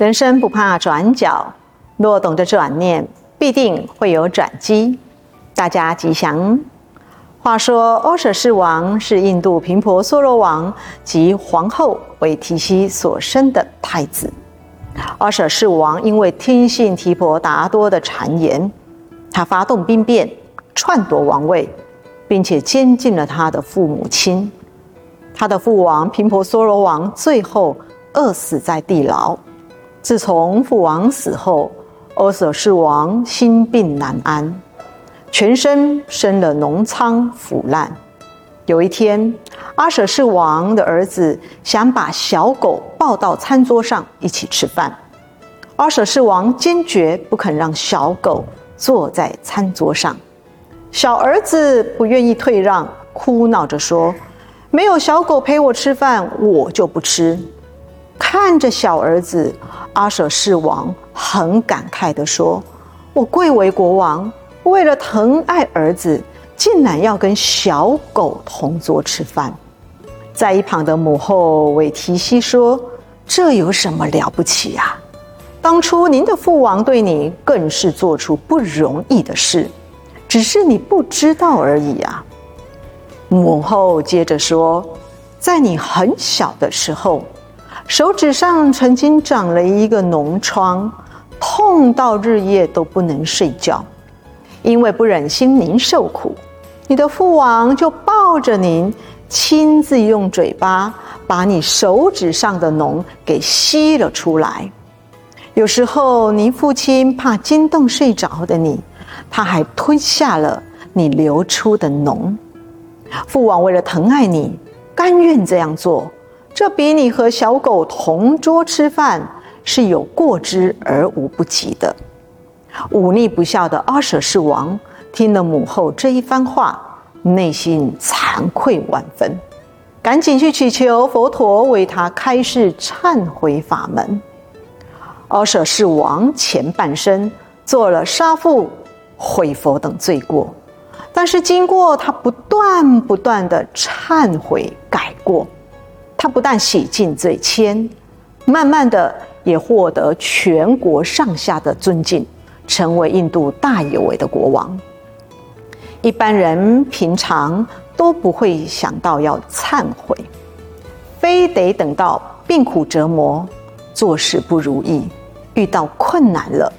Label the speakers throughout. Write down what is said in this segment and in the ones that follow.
Speaker 1: 人生不怕转角，若懂得转念，必定会有转机。大家吉祥。话说，阿舍世王是印度频婆娑罗王及皇后韦提希所生的太子。阿舍世王因为听信提婆达多的谗言，他发动兵变，篡夺王位，并且监禁了他的父母亲。他的父王频婆娑罗王最后饿死在地牢。自从父王死后，阿舍世王心病难安，全身生了脓疮腐烂。有一天，阿舍世王的儿子想把小狗抱到餐桌上一起吃饭，阿舍世王坚决不肯让小狗坐在餐桌上。小儿子不愿意退让，哭闹着说：“没有小狗陪我吃饭，我就不吃。”看着小儿子，阿舍世王很感慨地说：“我贵为国王，为了疼爱儿子，竟然要跟小狗同桌吃饭。”在一旁的母后韦提希说：“这有什么了不起呀？当初您的父王对你更是做出不容易的事，只是你不知道而已啊。”母后接着说：“在你很小的时候。”手指上曾经长了一个脓疮，痛到日夜都不能睡觉。因为不忍心您受苦，你的父王就抱着您，亲自用嘴巴把你手指上的脓给吸了出来。有时候，您父亲怕惊动睡着的你，他还吞下了你流出的脓。父王为了疼爱你，甘愿这样做。这比你和小狗同桌吃饭是有过之而无不及的。忤逆不孝的阿舍世王听了母后这一番话，内心惭愧万分，赶紧去祈求佛陀为他开示忏悔法门。阿舍世王前半生做了杀父、毁佛等罪过，但是经过他不断不断的忏悔改过。他不但洗尽罪愆，慢慢的也获得全国上下的尊敬，成为印度大有为的国王。一般人平常都不会想到要忏悔，非得等到病苦折磨、做事不如意、遇到困难了，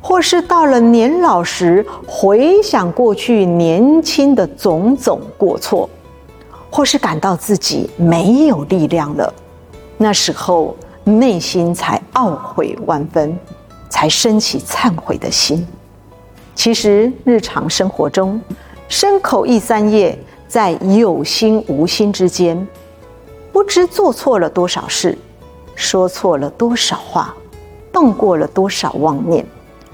Speaker 1: 或是到了年老时，回想过去年轻的种种过错。或是感到自己没有力量了，那时候内心才懊悔万分，才升起忏悔的心。其实日常生活中，身口意三业在有心无心之间，不知做错了多少事，说错了多少话，动过了多少妄念，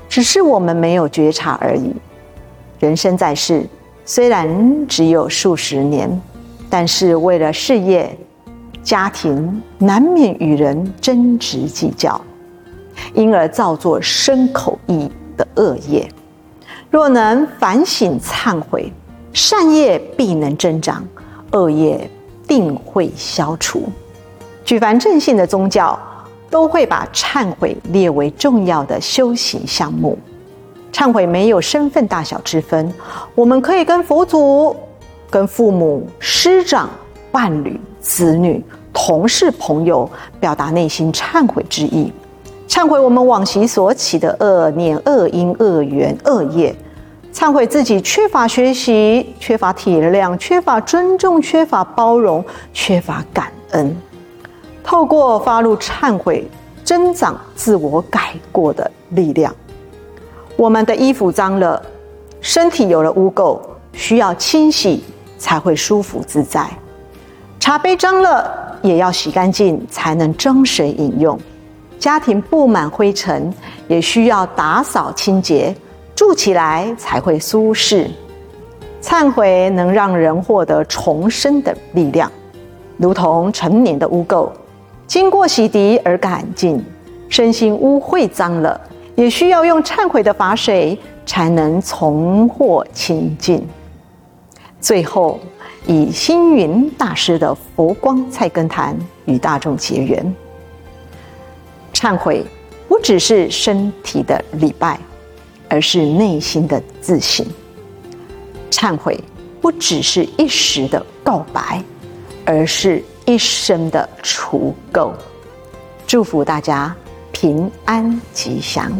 Speaker 1: 只是我们没有觉察而已。人生在世，虽然只有数十年。但是为了事业、家庭，难免与人争执计较，因而造作生口意的恶业。若能反省忏悔，善业必能增长，恶业定会消除。举凡正信的宗教，都会把忏悔列为重要的修行项目。忏悔没有身份大小之分，我们可以跟佛祖。跟父母、师长、伴侣、子女、同事、朋友表达内心忏悔之意，忏悔我们往昔所起的恶念、恶因、恶缘、恶业，忏悔自己缺乏学习、缺乏体谅、缺乏尊重、缺乏包容、缺乏感恩。透过发露忏悔，增长自我改过的力量。我们的衣服脏了，身体有了污垢，需要清洗。才会舒服自在。茶杯脏了，也要洗干净，才能装水饮用。家庭布满灰尘，也需要打扫清洁，住起来才会舒适。忏悔能让人获得重生的力量，如同陈年的污垢，经过洗涤而干净。身心污秽脏了，也需要用忏悔的法水，才能重获清净。最后，以星云大师的佛光菜根谭与大众结缘。忏悔不只是身体的礼拜，而是内心的自省。忏悔不只是一时的告白，而是一生的除垢。祝福大家平安吉祥。